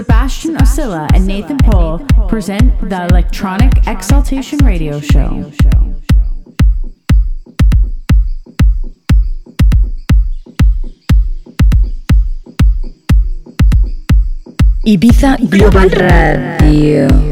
Sebastian Oscilla and Nathan Pohl present the Electronic Exultation Radio Show. Ibiza Global Radio.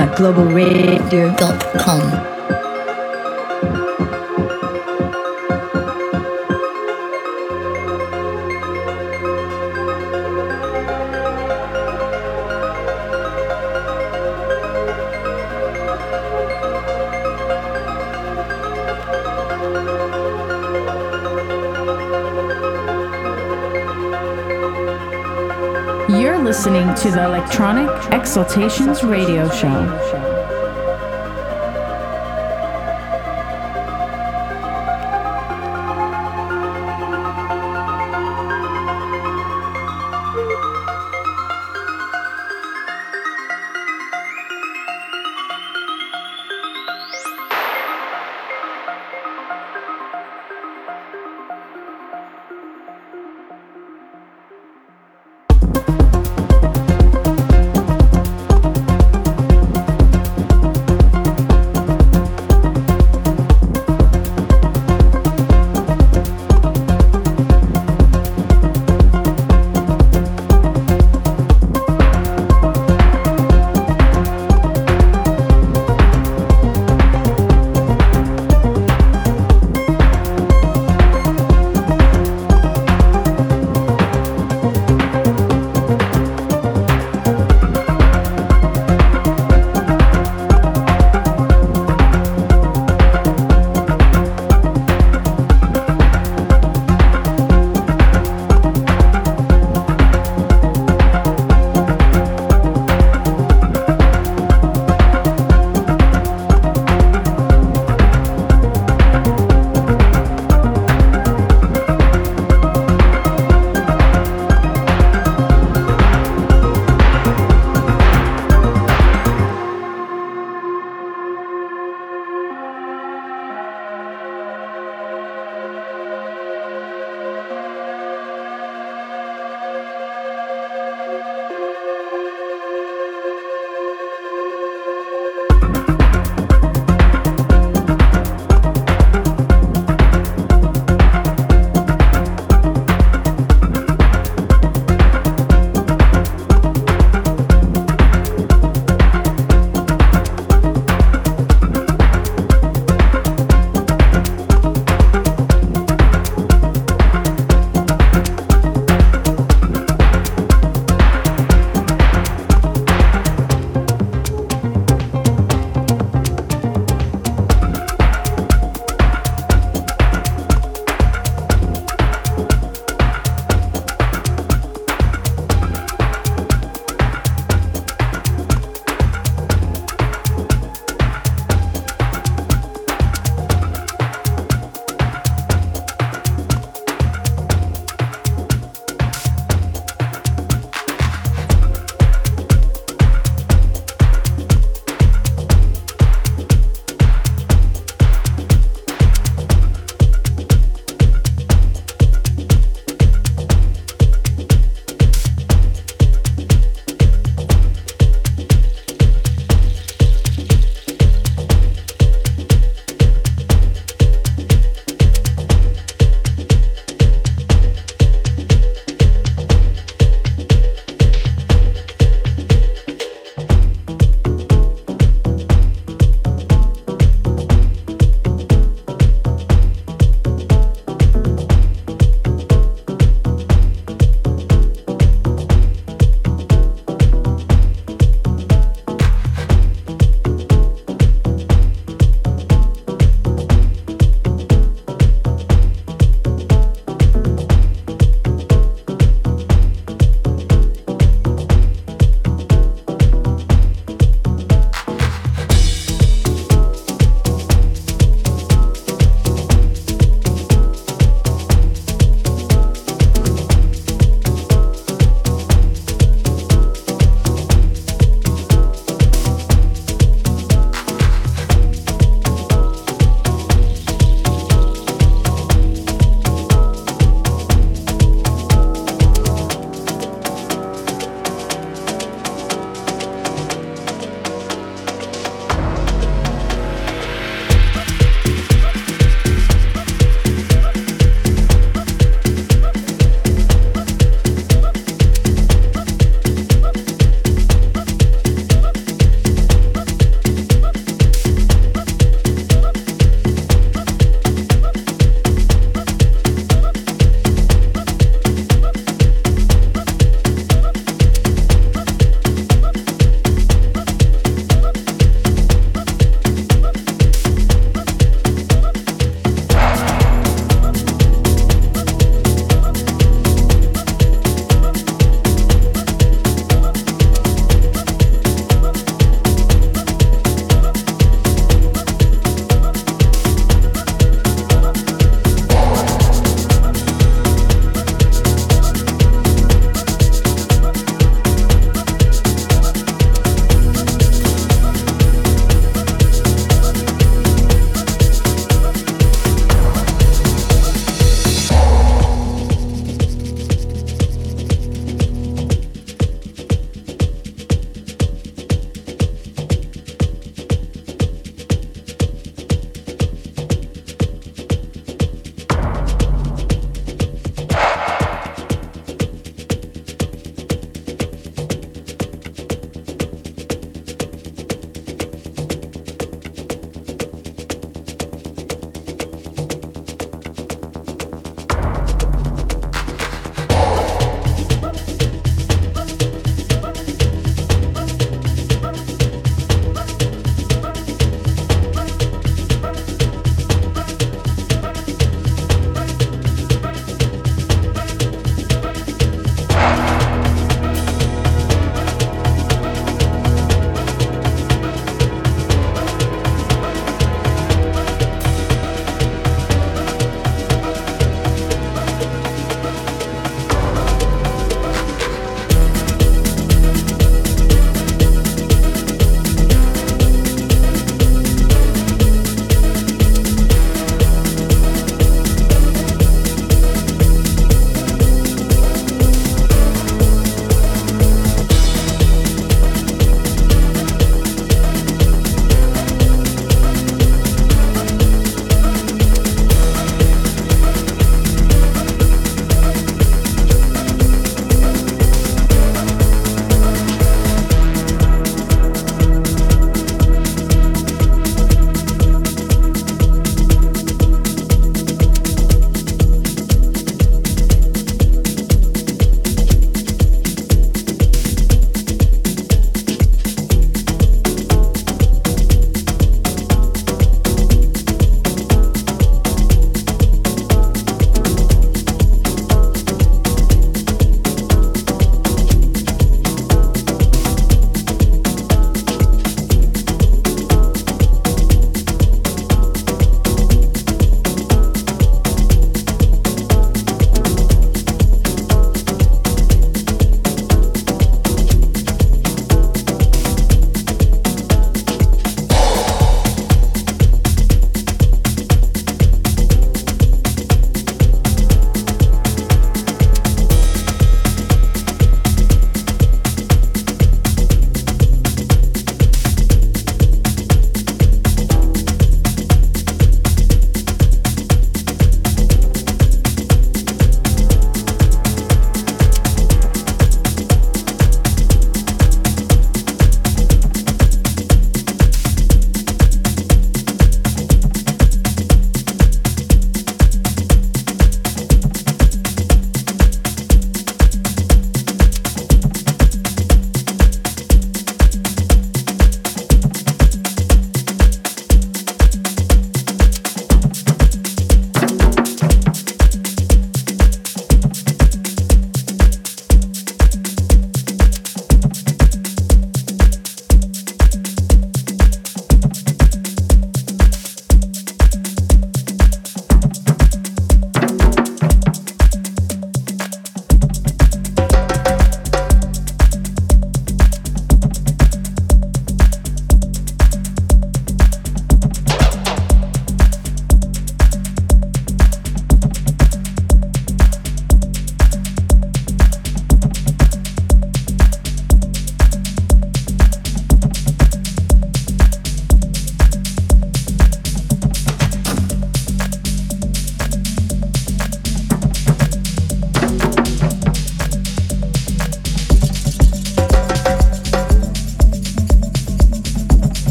ibizaglobalradio.com. Electronic Exultations Radio Show.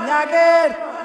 moñaker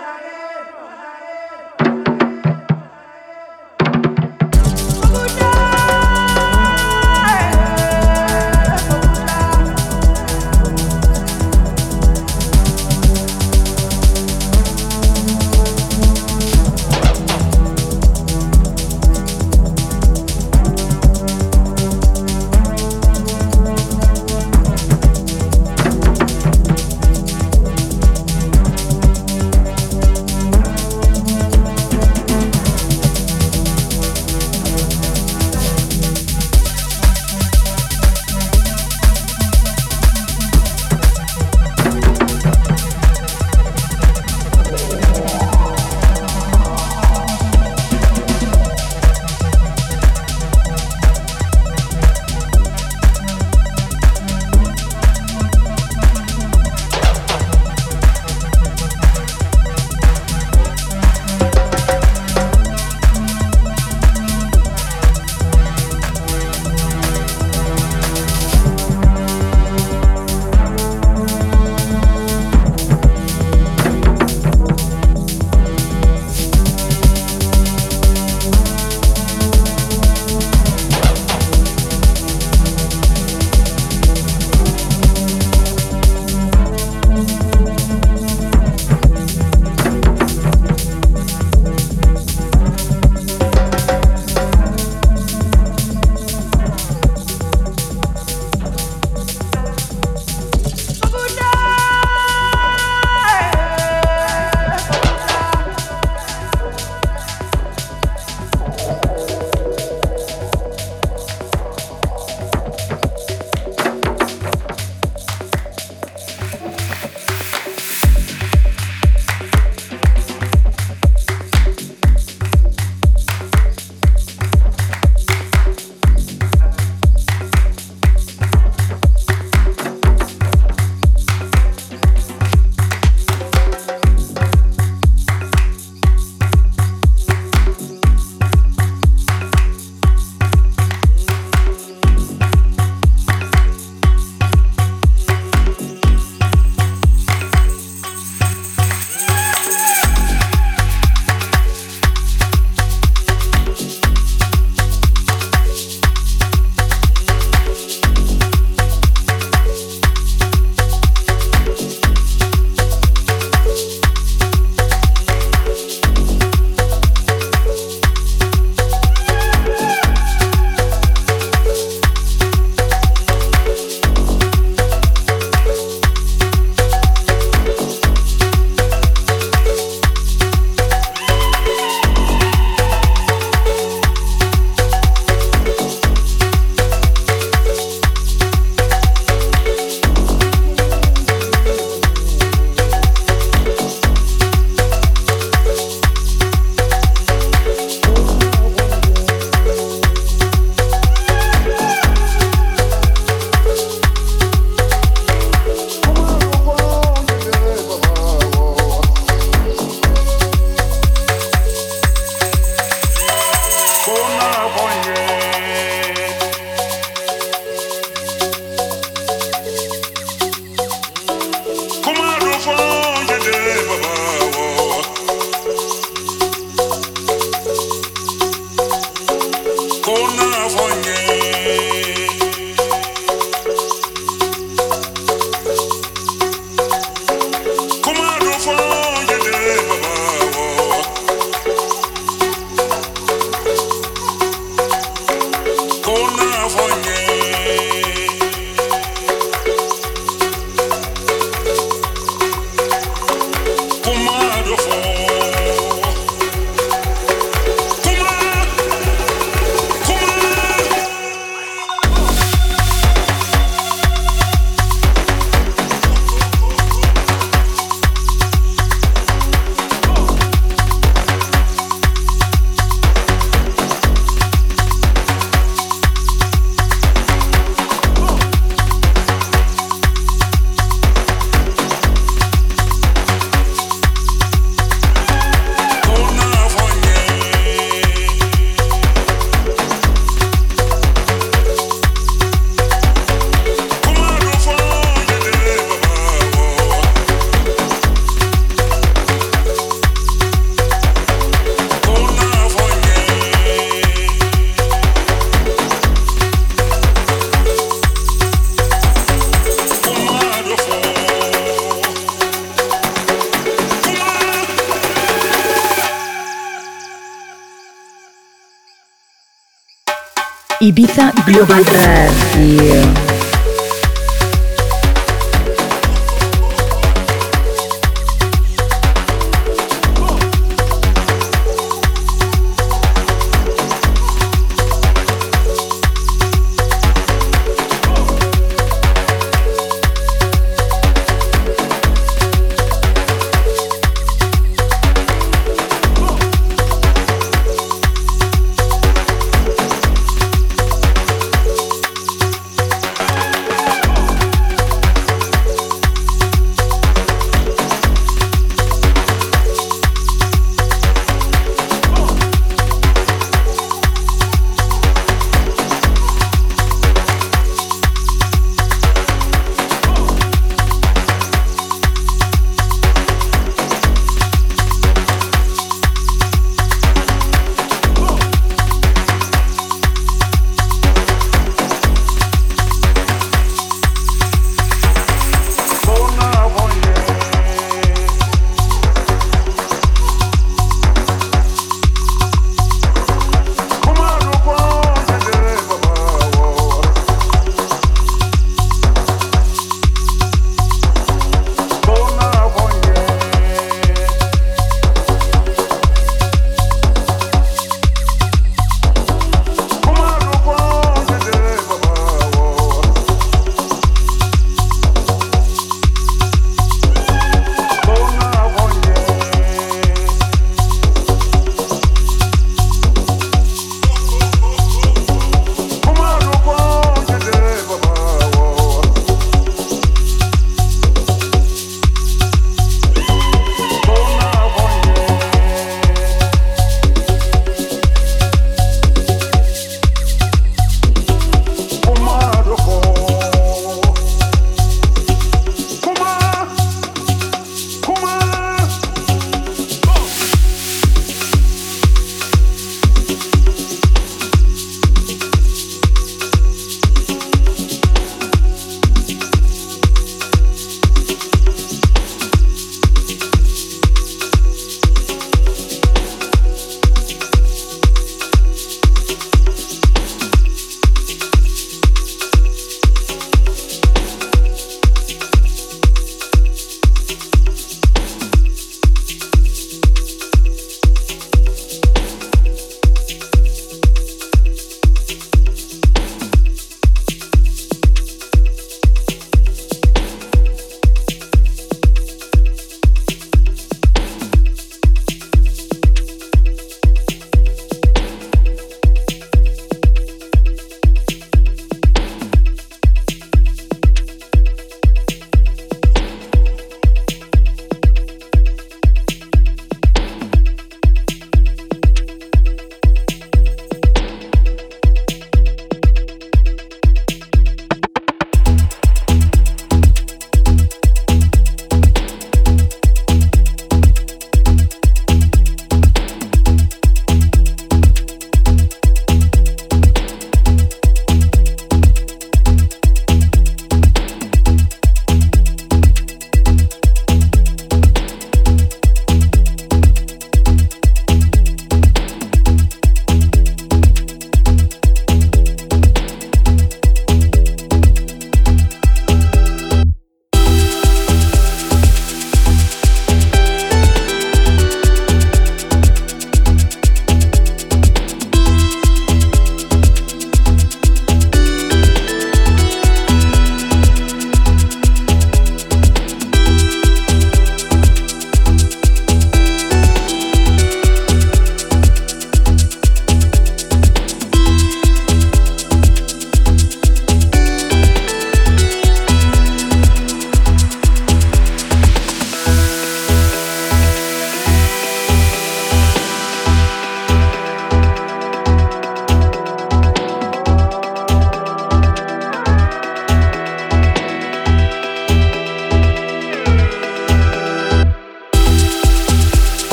Ibiza Global Radio.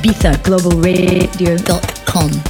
ibizaglobalradio.com.